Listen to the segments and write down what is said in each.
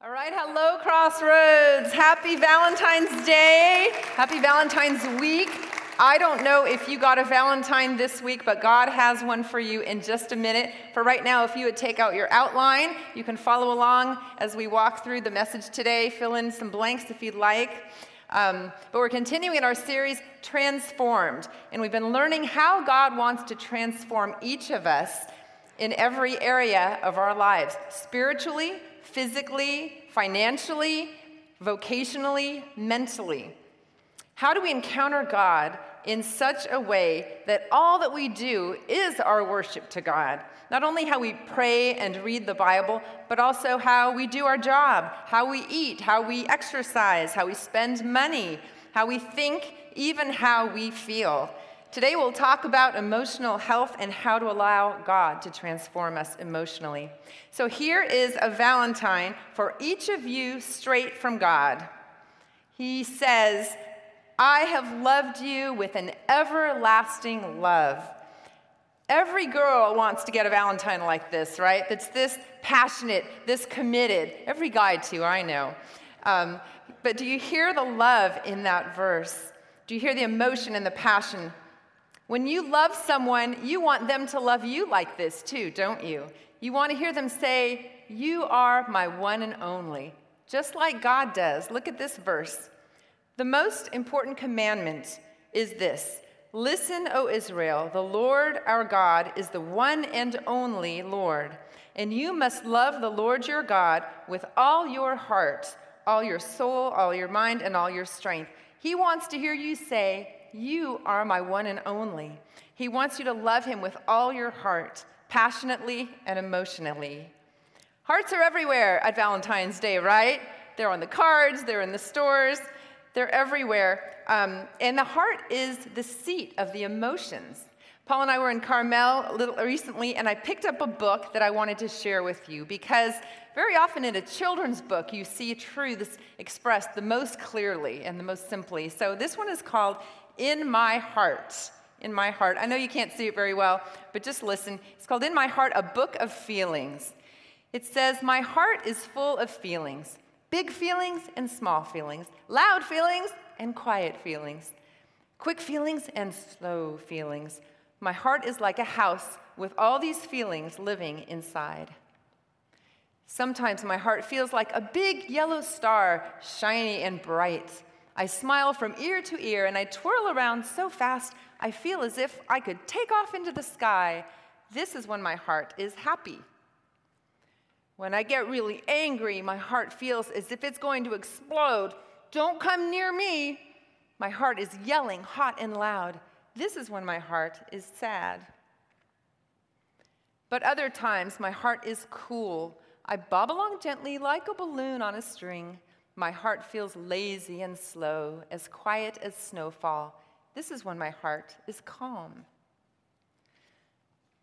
All right, hello, Crossroads. Happy Valentine's Day. Happy Valentine's Week. I don't know if you got a Valentine this week, but God has one for you in just a minute. For right now, if you would take out your outline, you can follow along as we walk through the message today. Fill in some blanks if you'd like. Um, but we're continuing in our series, Transformed, and we've been learning how God wants to transform each of us in every area of our lives spiritually, physically, financially, vocationally, mentally. How do we encounter God in such a way that all that we do is our worship to God? Not only how we pray and read the Bible, but also how we do our job, how we eat, how we exercise, how we spend money, how we think, even how we feel. Today we'll talk about emotional health and how to allow God to transform us emotionally. So here is a Valentine for each of you straight from God. He says, I have loved you with an everlasting love. Every girl wants to get a Valentine like this, right? That's this passionate, this committed. Every guy, too, I know. Um, but do you hear the love in that verse? Do you hear the emotion and the passion? When you love someone, you want them to love you like this too, don't you? You want to hear them say, You are my one and only, just like God does. Look at this verse. The most important commandment is this Listen, O Israel, the Lord our God is the one and only Lord, and you must love the Lord your God with all your heart, all your soul, all your mind, and all your strength. He wants to hear you say, you are my one and only. He wants you to love him with all your heart, passionately and emotionally. Hearts are everywhere at Valentine's Day, right? They're on the cards, they're in the stores, they're everywhere. Um, and the heart is the seat of the emotions. Paul and I were in Carmel little recently, and I picked up a book that I wanted to share with you because very often in a children's book, you see truths expressed the most clearly and the most simply. So this one is called in My Heart. In My Heart. I know you can't see it very well, but just listen. It's called In My Heart, a book of feelings. It says, My heart is full of feelings big feelings and small feelings, loud feelings and quiet feelings, quick feelings and slow feelings. My heart is like a house with all these feelings living inside. Sometimes my heart feels like a big yellow star, shiny and bright. I smile from ear to ear and I twirl around so fast I feel as if I could take off into the sky. This is when my heart is happy. When I get really angry, my heart feels as if it's going to explode. Don't come near me. My heart is yelling hot and loud. This is when my heart is sad. But other times, my heart is cool. I bob along gently like a balloon on a string. My heart feels lazy and slow, as quiet as snowfall. This is when my heart is calm.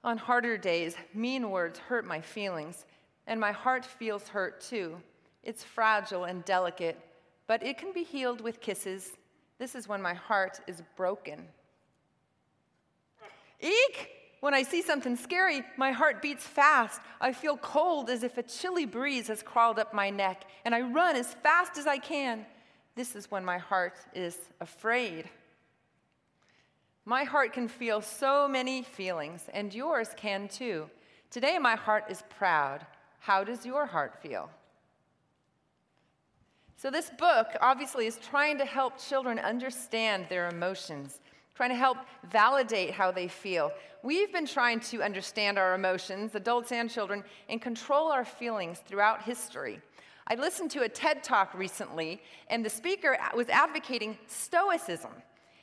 On harder days, mean words hurt my feelings, and my heart feels hurt too. It's fragile and delicate, but it can be healed with kisses. This is when my heart is broken. Eek! When I see something scary, my heart beats fast. I feel cold as if a chilly breeze has crawled up my neck, and I run as fast as I can. This is when my heart is afraid. My heart can feel so many feelings, and yours can too. Today, my heart is proud. How does your heart feel? So, this book obviously is trying to help children understand their emotions trying to help validate how they feel. We've been trying to understand our emotions, adults and children, and control our feelings throughout history. I listened to a TED talk recently, and the speaker was advocating Stoicism.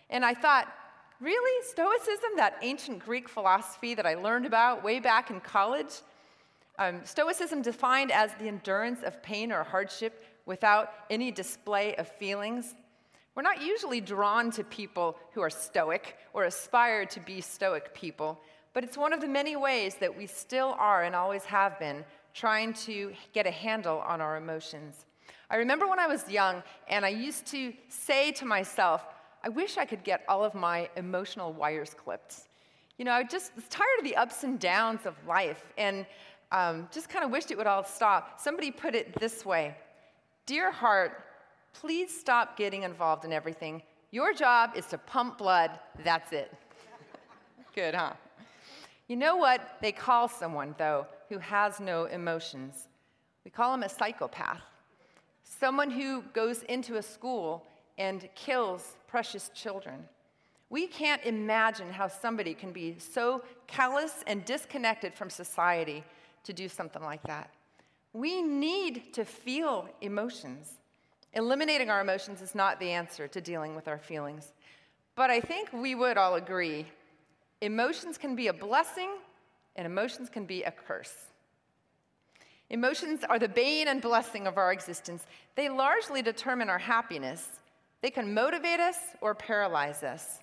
And I thought, really? Stoicism, that ancient Greek philosophy that I learned about way back in college? Um, Stoicism defined as the endurance of pain or hardship without any display of feelings. We're not usually drawn to people who are stoic or aspire to be stoic people, but it's one of the many ways that we still are and always have been trying to get a handle on our emotions. I remember when I was young and I used to say to myself, I wish I could get all of my emotional wires clipped. You know, I just was tired of the ups and downs of life. And um, just kind of wished it would all stop. Somebody put it this way Dear heart, please stop getting involved in everything. Your job is to pump blood. That's it. Good, huh? You know what they call someone, though, who has no emotions? We call him a psychopath. Someone who goes into a school and kills precious children. We can't imagine how somebody can be so callous and disconnected from society to do something like that. We need to feel emotions. Eliminating our emotions is not the answer to dealing with our feelings. But I think we would all agree emotions can be a blessing and emotions can be a curse. Emotions are the bane and blessing of our existence. They largely determine our happiness. They can motivate us or paralyze us.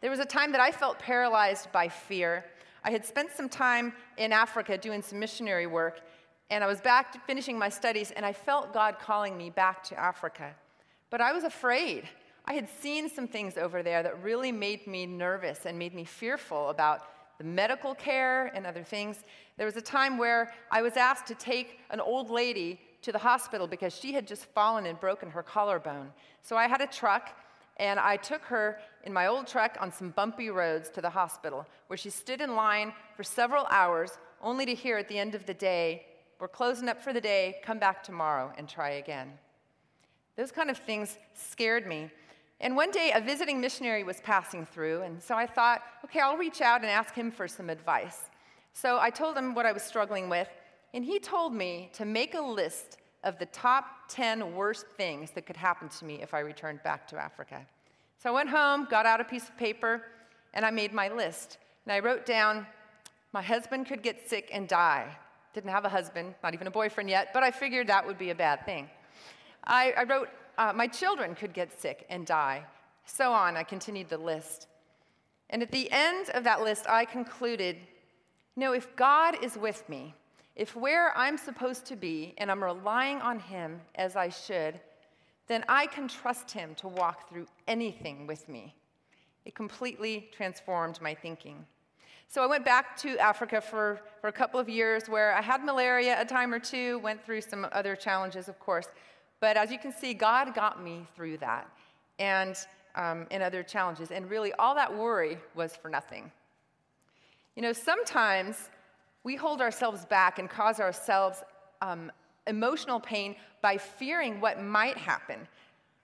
There was a time that I felt paralyzed by fear. I had spent some time in Africa doing some missionary work, and I was back finishing my studies, and I felt God calling me back to Africa. But I was afraid. I had seen some things over there that really made me nervous and made me fearful about the medical care and other things. There was a time where I was asked to take an old lady to the hospital because she had just fallen and broken her collarbone. So I had a truck, and I took her in my old truck on some bumpy roads to the hospital, where she stood in line for several hours, only to hear at the end of the day, We're closing up for the day, come back tomorrow and try again. Those kind of things scared me. And one day, a visiting missionary was passing through, and so I thought, okay, I'll reach out and ask him for some advice. So I told him what I was struggling with, and he told me to make a list of the top 10 worst things that could happen to me if I returned back to Africa. So I went home, got out a piece of paper, and I made my list. And I wrote down my husband could get sick and die. Didn't have a husband, not even a boyfriend yet, but I figured that would be a bad thing. I, I wrote uh, my children could get sick and die. So on, I continued the list. And at the end of that list, I concluded no, if God is with me, if where I'm supposed to be and I'm relying on Him as I should, then I can trust Him to walk through anything with me. It completely transformed my thinking. So I went back to Africa for, for a couple of years where I had malaria a time or two, went through some other challenges, of course. But as you can see, God got me through that and, um, and other challenges. And really, all that worry was for nothing. You know, sometimes we hold ourselves back and cause ourselves um, emotional pain by fearing what might happen.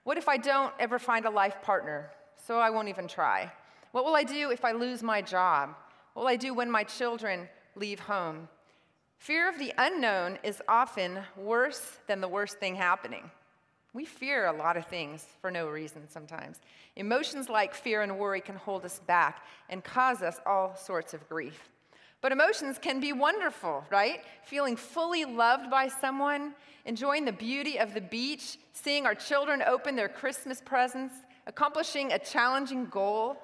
What if I don't ever find a life partner? So I won't even try. What will I do if I lose my job? Will I do when my children leave home? Fear of the unknown is often worse than the worst thing happening. We fear a lot of things for no reason sometimes. Emotions like fear and worry can hold us back and cause us all sorts of grief. But emotions can be wonderful, right? Feeling fully loved by someone, enjoying the beauty of the beach, seeing our children open their Christmas presents, accomplishing a challenging goal.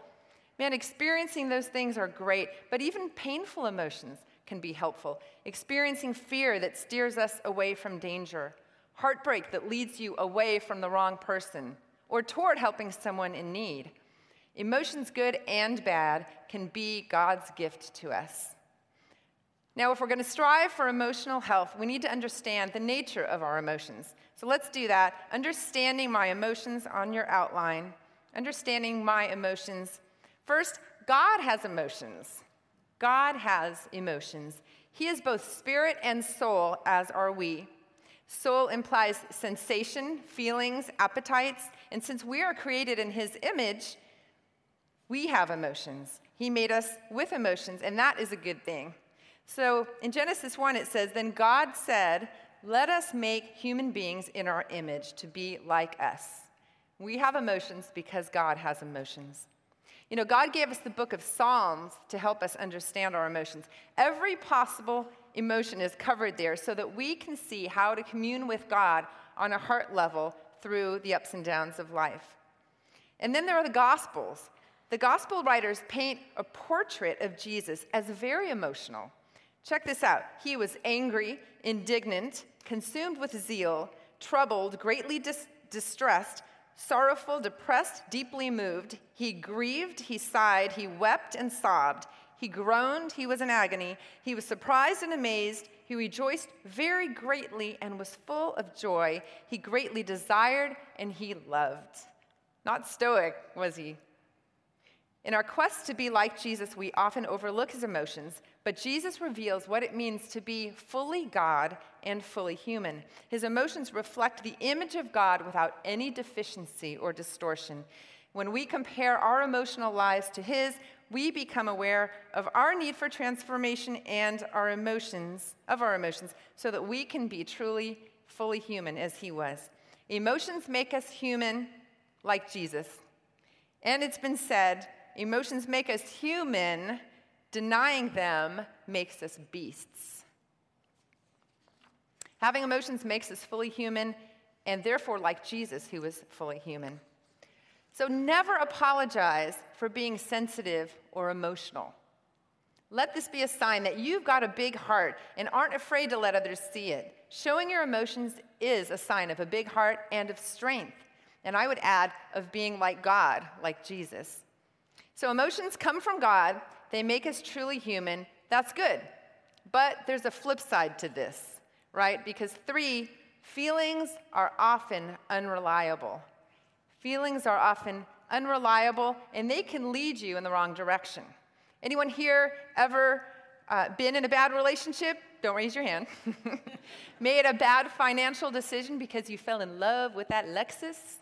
Man, experiencing those things are great, but even painful emotions can be helpful. Experiencing fear that steers us away from danger, heartbreak that leads you away from the wrong person, or toward helping someone in need. Emotions, good and bad, can be God's gift to us. Now, if we're going to strive for emotional health, we need to understand the nature of our emotions. So let's do that. Understanding my emotions on your outline. Understanding my emotions. First, God has emotions. God has emotions. He is both spirit and soul, as are we. Soul implies sensation, feelings, appetites, and since we are created in His image, we have emotions. He made us with emotions, and that is a good thing. So in Genesis 1, it says, Then God said, Let us make human beings in our image to be like us. We have emotions because God has emotions. You know, God gave us the book of Psalms to help us understand our emotions. Every possible emotion is covered there so that we can see how to commune with God on a heart level through the ups and downs of life. And then there are the Gospels. The Gospel writers paint a portrait of Jesus as very emotional. Check this out. He was angry, indignant, consumed with zeal, troubled, greatly dis- distressed, sorrowful, depressed, deeply moved. He grieved, he sighed, he wept and sobbed. He groaned, he was in agony. He was surprised and amazed. He rejoiced very greatly and was full of joy. He greatly desired and he loved. Not stoic, was he? In our quest to be like Jesus, we often overlook his emotions, but Jesus reveals what it means to be fully God and fully human. His emotions reflect the image of God without any deficiency or distortion. When we compare our emotional lives to his, we become aware of our need for transformation and our emotions, of our emotions, so that we can be truly fully human as he was. Emotions make us human like Jesus. And it's been said Emotions make us human, denying them makes us beasts. Having emotions makes us fully human, and therefore like Jesus, who was fully human. So never apologize for being sensitive or emotional. Let this be a sign that you've got a big heart and aren't afraid to let others see it. Showing your emotions is a sign of a big heart and of strength. And I would add, of being like God, like Jesus. So emotions come from God, they make us truly human. That's good. But there's a flip side to this, right? Because three, feelings are often unreliable. Feelings are often unreliable and they can lead you in the wrong direction. Anyone here ever uh, been in a bad relationship? Don't raise your hand. Made a bad financial decision because you fell in love with that Lexus?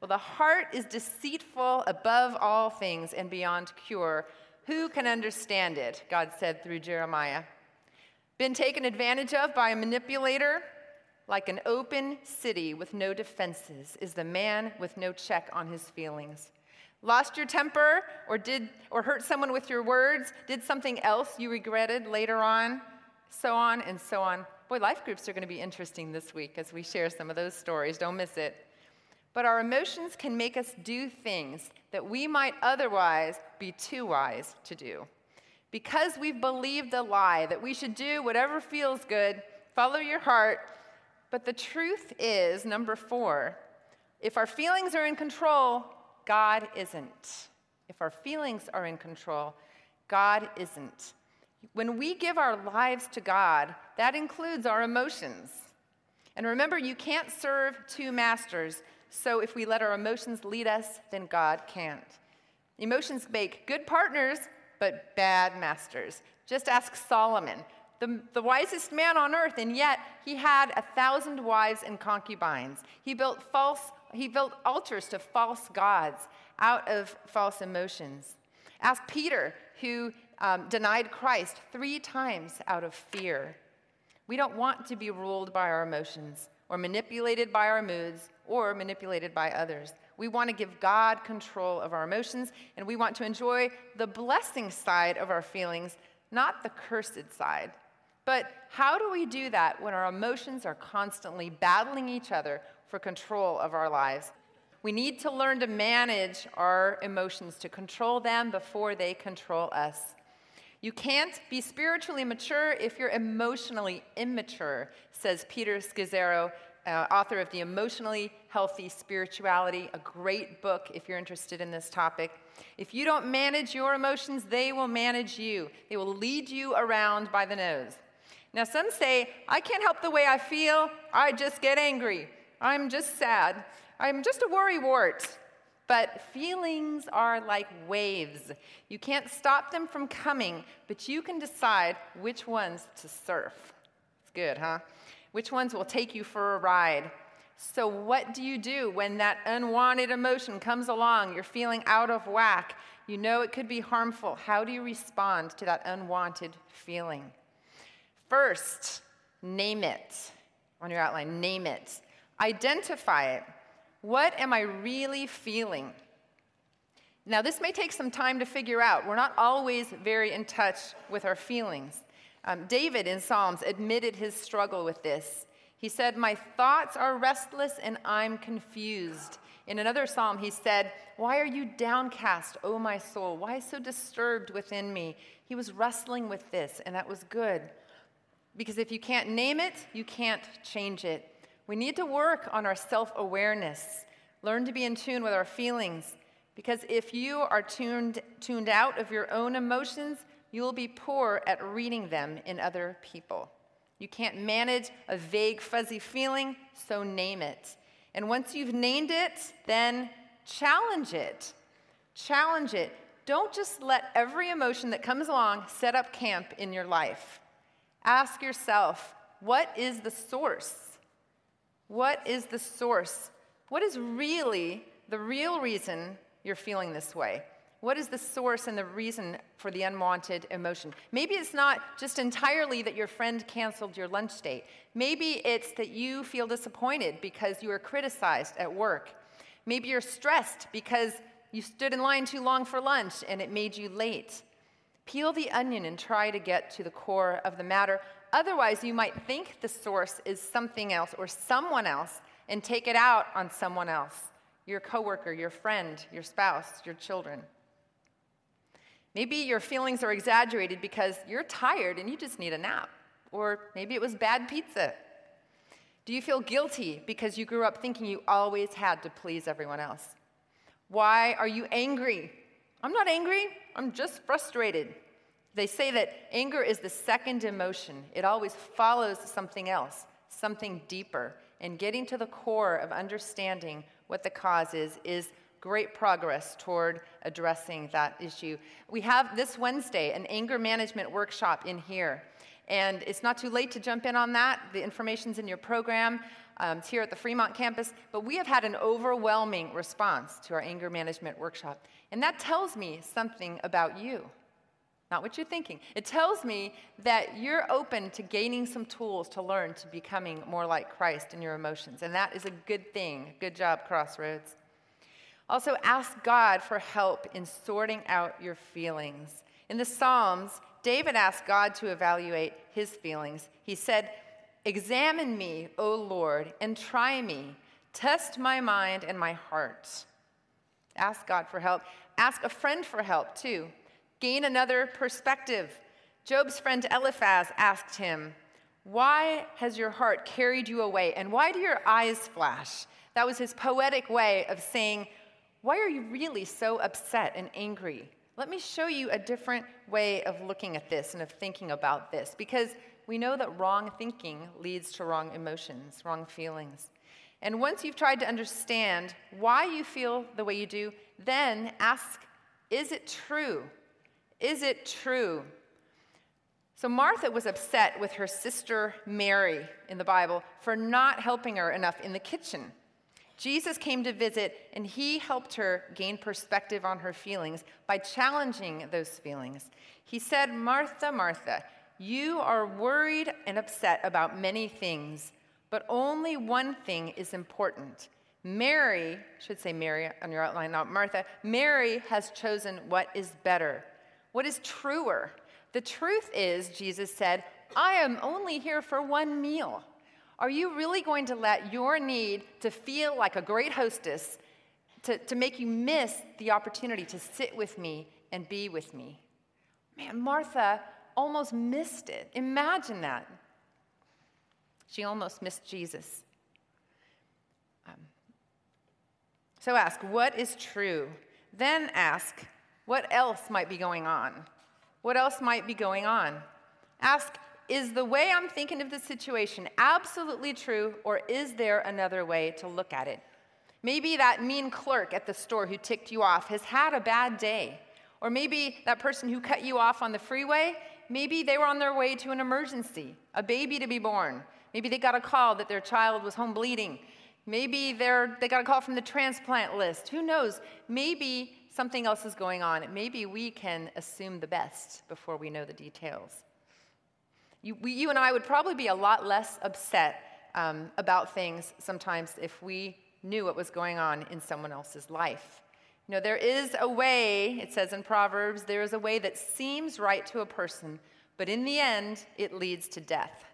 Well, the heart is deceitful above all things and beyond cure. Who can understand it? God said through Jeremiah. Been taken advantage of by a manipulator? Like an open city with no defenses is the man with no check on his feelings. Lost your temper or did or hurt someone with your words, did something else you regretted later on, so on and so on. Boy, life groups are going to be interesting this week as we share some of those stories. Don't miss it. But our emotions can make us do things that we might otherwise be too wise to do. Because we've believed the lie that we should do whatever feels good, follow your heart. But the truth is, number four, if our feelings are in control, God isn't. If our feelings are in control, God isn't. When we give our lives to God, that includes our emotions. And remember, you can't serve two masters. So if we let our emotions lead us, then God can't. Emotions make good partners, but bad masters. Just ask Solomon, the, the wisest man on earth, and yet he had a thousand wives and concubines. He built false, he built altars to false gods out of false emotions. Ask Peter, who um, denied Christ three times out of fear. We don't want to be ruled by our emotions or manipulated by our moods or manipulated by others. We want to give God control of our emotions, and we want to enjoy the blessing side of our feelings, not the cursed side. But how do we do that when our emotions are constantly battling each other for control of our lives? We need to learn to manage our emotions, to control them before they control us. You can't be spiritually mature if you're emotionally immature, says Peter Scazzero uh, author of The Emotionally Healthy Spirituality, a great book if you're interested in this topic. If you don't manage your emotions, they will manage you. They will lead you around by the nose. Now, some say, I can't help the way I feel. I just get angry. I'm just sad. I'm just a worrywart. But feelings are like waves. You can't stop them from coming, but you can decide which ones to surf. It's good, huh? Which ones will take you for a ride? So, what do you do when that unwanted emotion comes along? You're feeling out of whack. You know it could be harmful. How do you respond to that unwanted feeling? First, name it. On your outline, name it. Identify it. What am I really feeling? Now, this may take some time to figure out. We're not always very in touch with our feelings. Um, David in Psalms admitted his struggle with this. He said, My thoughts are restless and I'm confused. In another psalm, he said, Why are you downcast, O my soul? Why so disturbed within me? He was wrestling with this, and that was good. Because if you can't name it, you can't change it. We need to work on our self awareness, learn to be in tune with our feelings. Because if you are tuned, tuned out of your own emotions, you will be poor at reading them in other people. You can't manage a vague, fuzzy feeling, so name it. And once you've named it, then challenge it. Challenge it. Don't just let every emotion that comes along set up camp in your life. Ask yourself, what is the source? What is the source? What is really the real reason you're feeling this way? What is the source and the reason for the unwanted emotion? Maybe it's not just entirely that your friend canceled your lunch date. Maybe it's that you feel disappointed because you were criticized at work. Maybe you're stressed because you stood in line too long for lunch and it made you late. Peel the onion and try to get to the core of the matter. Otherwise, you might think the source is something else or someone else and take it out on someone else your coworker, your friend, your spouse, your children. Maybe your feelings are exaggerated because you're tired and you just need a nap. Or maybe it was bad pizza. Do you feel guilty because you grew up thinking you always had to please everyone else? Why are you angry? I'm not angry, I'm just frustrated. They say that anger is the second emotion, it always follows something else, something deeper. And getting to the core of understanding what the cause is is great progress toward addressing that issue. We have this Wednesday an anger management workshop in here. And it's not too late to jump in on that. The information's in your program. Um, here at the Fremont campus. But we have had an overwhelming response to our anger management workshop. And that tells me something about you, not what you're thinking. It tells me that you're open to gaining some tools to learn to becoming more like Christ in your emotions. And that is a good thing. Good job, Crossroads. Also, ask God for help in sorting out your feelings. In the Psalms, David asked God to evaluate his feelings. He said, Examine me, O Lord, and try me. Test my mind and my heart. Ask God for help. Ask a friend for help, too. Gain another perspective. Job's friend Eliphaz asked him, Why has your heart carried you away, and why do your eyes flash? That was his poetic way of saying, why are you really so upset and angry? Let me show you a different way of looking at this and of thinking about this because we know that wrong thinking leads to wrong emotions, wrong feelings. And once you've tried to understand why you feel the way you do, then ask, is it true? Is it true? So Martha was upset with her sister Mary in the Bible for not helping her enough in the kitchen. Jesus came to visit, and he helped her gain perspective on her feelings by challenging those feelings. He said, Martha, Martha, you are worried and upset about many things, but only one thing is important. Mary, should say Mary on your outline, not Martha, Mary has chosen what is better, what is truer. The truth is, Jesus said, I am only here for one meal. Are you really going to let your need to feel like a great hostess to, to make you miss the opportunity to sit with me and be with me? Man, Martha almost missed it. Imagine that. She almost missed Jesus. Um, so ask, what is true? Then ask, what else might be going on? What else might be going on? Ask, is the way I'm thinking of the situation absolutely true, or is there another way to look at it? Maybe that mean clerk at the store who ticked you off has had a bad day. Or maybe that person who cut you off on the freeway, maybe they were on their way to an emergency, a baby to be born. Maybe they got a call that their child was home bleeding. Maybe they got a call from the transplant list. Who knows? Maybe something else is going on. Maybe we can assume the best before we know the details. You, we, you and I would probably be a lot less upset um, about things sometimes if we knew what was going on in someone else's life. You know, there is a way, it says in Proverbs, there is a way that seems right to a person, but in the end, it leads to death.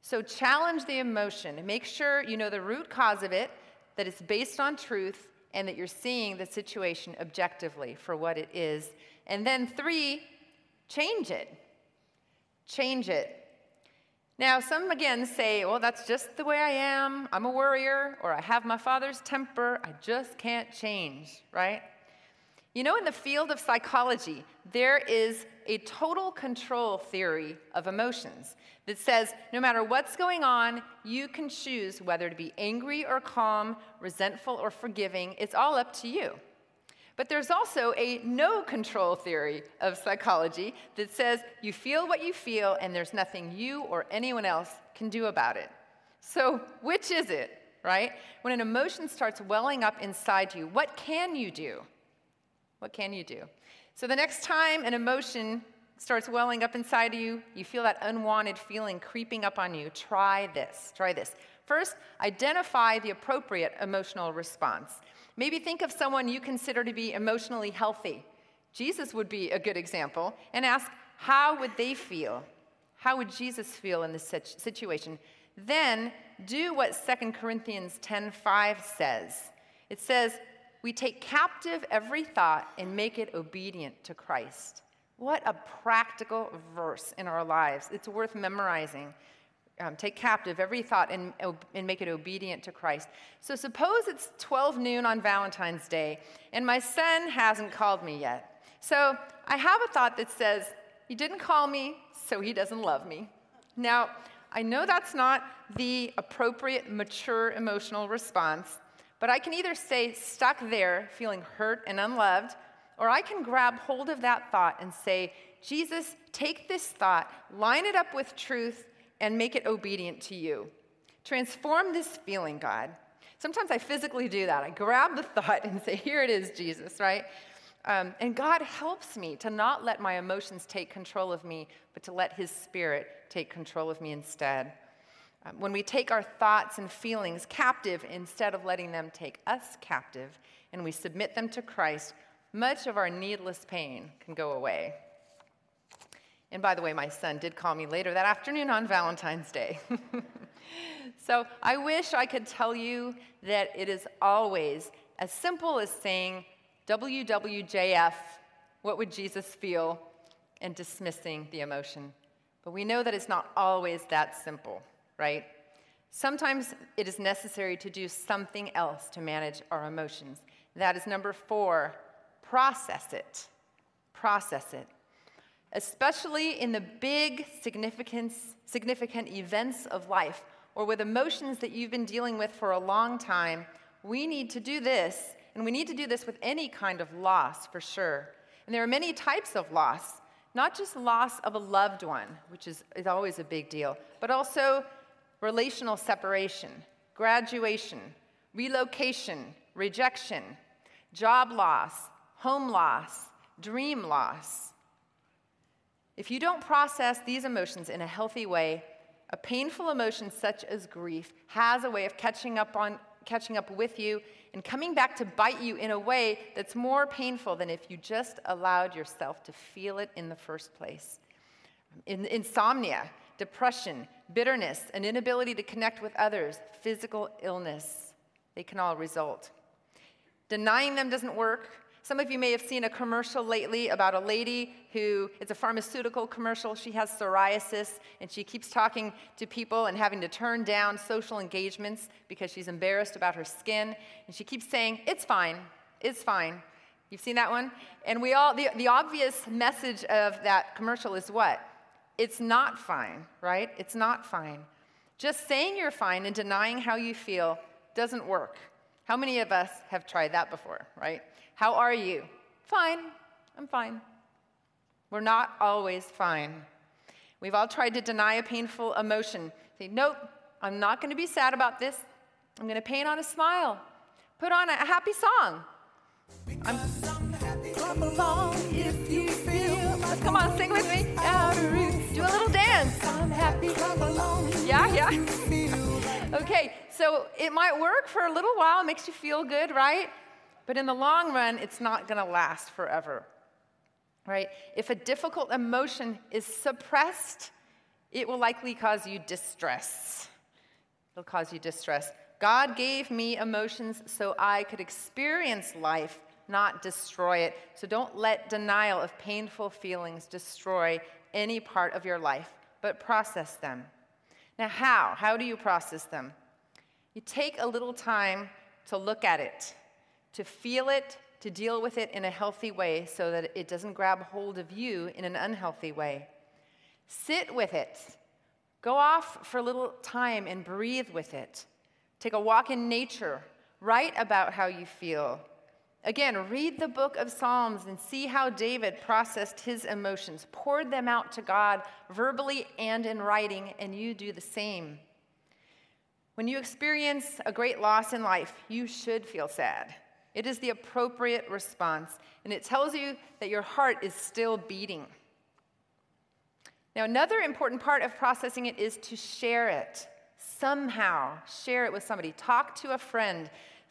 So challenge the emotion make sure you know the root cause of it, that it's based on truth, and that you're seeing the situation objectively for what it is. And then, three, change it change it. Now, some again say, well, that's just the way I am. I'm a worrier, or I have my father's temper. I just can't change, right? You know, in the field of psychology, there is a total control theory of emotions that says no matter what's going on, you can choose whether to be angry or calm, resentful or forgiving. It's all up to you. But there's also a no control theory of psychology that says you feel what you feel and there's nothing you or anyone else can do about it. So, which is it, right? When an emotion starts welling up inside you, what can you do? What can you do? So, the next time an emotion starts welling up inside of you, you feel that unwanted feeling creeping up on you, try this. Try this. First, identify the appropriate emotional response. Maybe think of someone you consider to be emotionally healthy. Jesus would be a good example, and ask, how would they feel? How would Jesus feel in this situation? Then do what 2 Corinthians 10:5 says. It says, "We take captive every thought and make it obedient to Christ." What a practical verse in our lives. It's worth memorizing. Um, take captive every thought and, and make it obedient to Christ. So, suppose it's 12 noon on Valentine's Day, and my son hasn't called me yet. So, I have a thought that says, He didn't call me, so he doesn't love me. Now, I know that's not the appropriate, mature emotional response, but I can either stay stuck there, feeling hurt and unloved, or I can grab hold of that thought and say, Jesus, take this thought, line it up with truth, and make it obedient to you. Transform this feeling, God. Sometimes I physically do that. I grab the thought and say, Here it is, Jesus, right? Um, and God helps me to not let my emotions take control of me, but to let His Spirit take control of me instead. Um, when we take our thoughts and feelings captive instead of letting them take us captive, and we submit them to Christ, much of our needless pain can go away. And by the way, my son did call me later that afternoon on Valentine's Day. so I wish I could tell you that it is always as simple as saying, WWJF, what would Jesus feel, and dismissing the emotion. But we know that it's not always that simple, right? Sometimes it is necessary to do something else to manage our emotions. That is number four process it. Process it. Especially in the big, significant, significant events of life or with emotions that you've been dealing with for a long time, we need to do this, and we need to do this with any kind of loss for sure. And there are many types of loss, not just loss of a loved one, which is, is always a big deal, but also relational separation, graduation, relocation, rejection, job loss, home loss, dream loss. If you don't process these emotions in a healthy way, a painful emotion such as grief has a way of catching up on catching up with you and coming back to bite you in a way that's more painful than if you just allowed yourself to feel it in the first place. In, insomnia, depression, bitterness, an inability to connect with others, physical illness, they can all result. Denying them doesn't work. Some of you may have seen a commercial lately about a lady who, it's a pharmaceutical commercial. She has psoriasis and she keeps talking to people and having to turn down social engagements because she's embarrassed about her skin. And she keeps saying, It's fine, it's fine. You've seen that one? And we all, the, the obvious message of that commercial is what? It's not fine, right? It's not fine. Just saying you're fine and denying how you feel doesn't work. How many of us have tried that before, right? How are you? Fine. I'm fine. We're not always fine. We've all tried to deny a painful emotion. Say, nope, I'm not going to be sad about this. I'm going to paint on a smile. Put on a happy song. I'm, come along if you feel. Like Come on, sing with me. Do a little dance. I'm happy. Come along. Yeah, yeah. okay, so it might work for a little while. It makes you feel good, right? But in the long run, it's not going to last forever. Right? If a difficult emotion is suppressed, it will likely cause you distress. It'll cause you distress. God gave me emotions so I could experience life, not destroy it. So don't let denial of painful feelings destroy any part of your life, but process them. Now, how? How do you process them? You take a little time to look at it to feel it, to deal with it in a healthy way so that it doesn't grab hold of you in an unhealthy way. Sit with it. Go off for a little time and breathe with it. Take a walk in nature. Write about how you feel. Again, read the book of Psalms and see how David processed his emotions, poured them out to God verbally and in writing, and you do the same. When you experience a great loss in life, you should feel sad. It is the appropriate response, and it tells you that your heart is still beating. Now, another important part of processing it is to share it. Somehow, share it with somebody. Talk to a friend.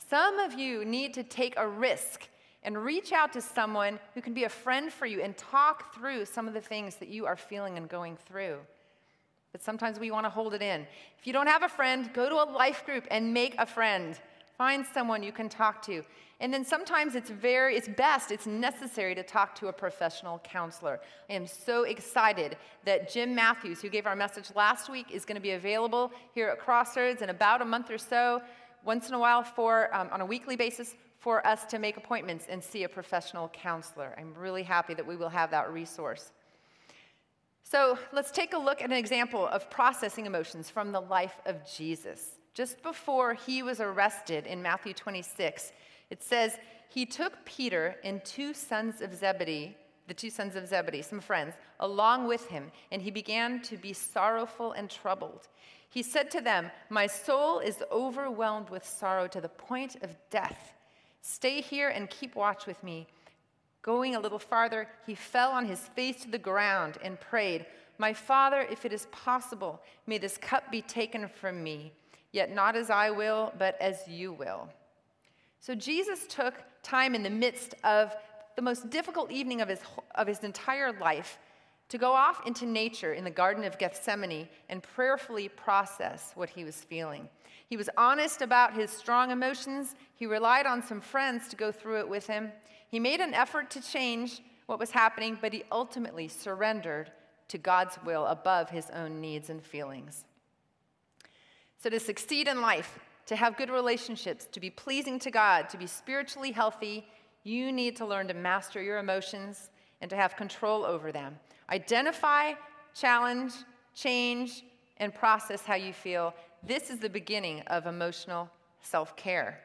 Some of you need to take a risk and reach out to someone who can be a friend for you and talk through some of the things that you are feeling and going through. But sometimes we want to hold it in. If you don't have a friend, go to a life group and make a friend. Find someone you can talk to. And then sometimes it's very, it's best, it's necessary to talk to a professional counselor. I am so excited that Jim Matthews, who gave our message last week, is going to be available here at Crossroads in about a month or so once in a while for, um, on a weekly basis for us to make appointments and see a professional counselor. I'm really happy that we will have that resource. So let's take a look at an example of processing emotions from the life of Jesus. Just before he was arrested in Matthew 26, it says, He took Peter and two sons of Zebedee, the two sons of Zebedee, some friends, along with him, and he began to be sorrowful and troubled. He said to them, My soul is overwhelmed with sorrow to the point of death. Stay here and keep watch with me. Going a little farther, he fell on his face to the ground and prayed, My father, if it is possible, may this cup be taken from me, yet not as I will, but as you will. So Jesus took time in the midst of the most difficult evening of his, of his entire life to go off into nature in the Garden of Gethsemane and prayerfully process what he was feeling. He was honest about his strong emotions. He relied on some friends to go through it with him. He made an effort to change what was happening, but he ultimately surrendered to God's will above his own needs and feelings. So, to succeed in life, to have good relationships, to be pleasing to God, to be spiritually healthy, you need to learn to master your emotions and to have control over them. Identify, challenge, change, and process how you feel. This is the beginning of emotional self care.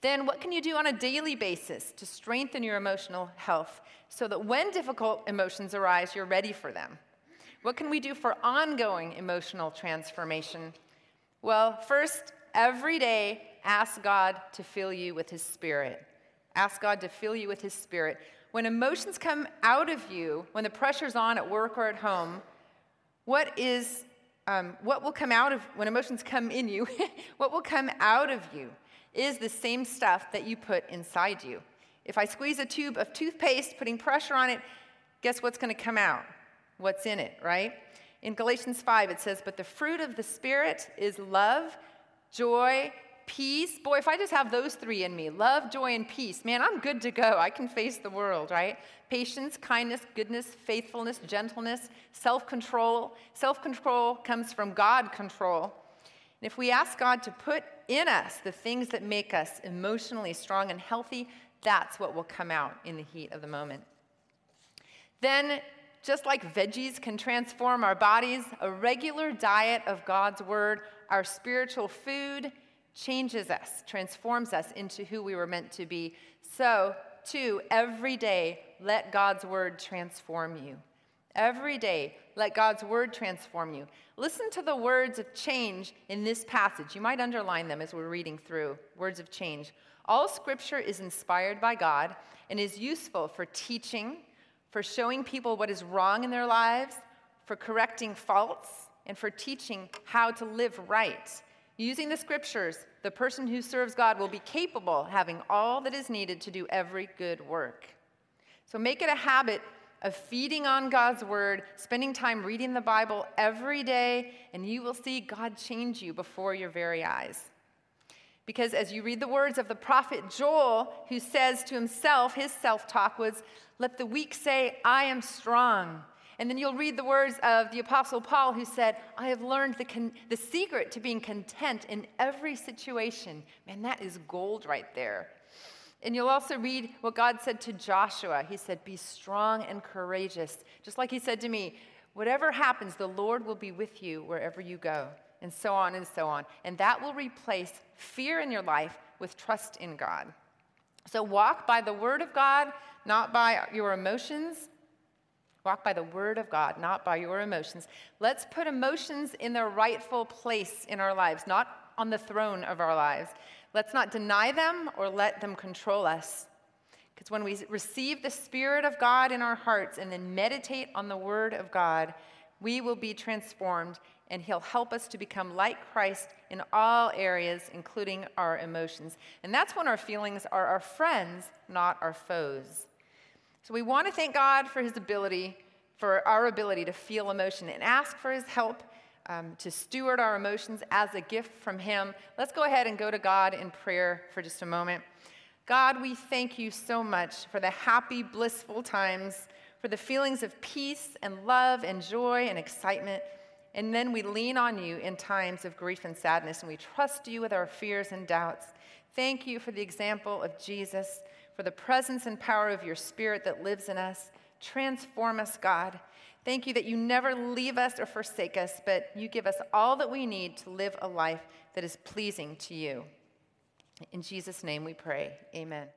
Then, what can you do on a daily basis to strengthen your emotional health so that when difficult emotions arise, you're ready for them? What can we do for ongoing emotional transformation? Well, first, every day, ask God to fill you with His Spirit. Ask God to fill you with His Spirit. When emotions come out of you, when the pressure's on at work or at home, what is um, what will come out of when emotions come in you? what will come out of you is the same stuff that you put inside you. If I squeeze a tube of toothpaste, putting pressure on it, guess what's going to come out? What's in it, right? In Galatians 5, it says, But the fruit of the Spirit is love, joy, peace. Boy, if I just have those three in me love, joy, and peace man, I'm good to go. I can face the world, right? Patience, kindness, goodness, faithfulness, gentleness, self control. Self control comes from God control. And if we ask God to put in us the things that make us emotionally strong and healthy, that's what will come out in the heat of the moment. Then, just like veggies can transform our bodies, a regular diet of God's Word, our spiritual food, changes us, transforms us into who we were meant to be. So, too, every day, let God's word transform you. Every day, let God's word transform you. Listen to the words of change in this passage. You might underline them as we're reading through words of change. All scripture is inspired by God and is useful for teaching, for showing people what is wrong in their lives, for correcting faults, and for teaching how to live right. Using the scriptures, the person who serves God will be capable having all that is needed to do every good work. So make it a habit of feeding on God's word, spending time reading the Bible every day, and you will see God change you before your very eyes. Because as you read the words of the prophet Joel, who says to himself, his self talk was, Let the weak say, I am strong. And then you'll read the words of the Apostle Paul, who said, I have learned the, con- the secret to being content in every situation. Man, that is gold right there. And you'll also read what God said to Joshua. He said, Be strong and courageous. Just like He said to me, whatever happens, the Lord will be with you wherever you go, and so on and so on. And that will replace fear in your life with trust in God. So walk by the Word of God, not by your emotions. Walk by the Word of God, not by your emotions. Let's put emotions in their rightful place in our lives, not on the throne of our lives. Let's not deny them or let them control us. Because when we receive the Spirit of God in our hearts and then meditate on the Word of God, we will be transformed and He'll help us to become like Christ in all areas, including our emotions. And that's when our feelings are our friends, not our foes. So we want to thank God for his ability, for our ability to feel emotion and ask for his help um, to steward our emotions as a gift from him. Let's go ahead and go to God in prayer for just a moment. God, we thank you so much for the happy, blissful times, for the feelings of peace and love and joy and excitement. And then we lean on you in times of grief and sadness, and we trust you with our fears and doubts. Thank you for the example of Jesus for the presence and power of your Spirit that lives in us. Transform us, God. Thank you that you never leave us or forsake us, but you give us all that we need to live a life that is pleasing to you. In Jesus' name we pray. Amen.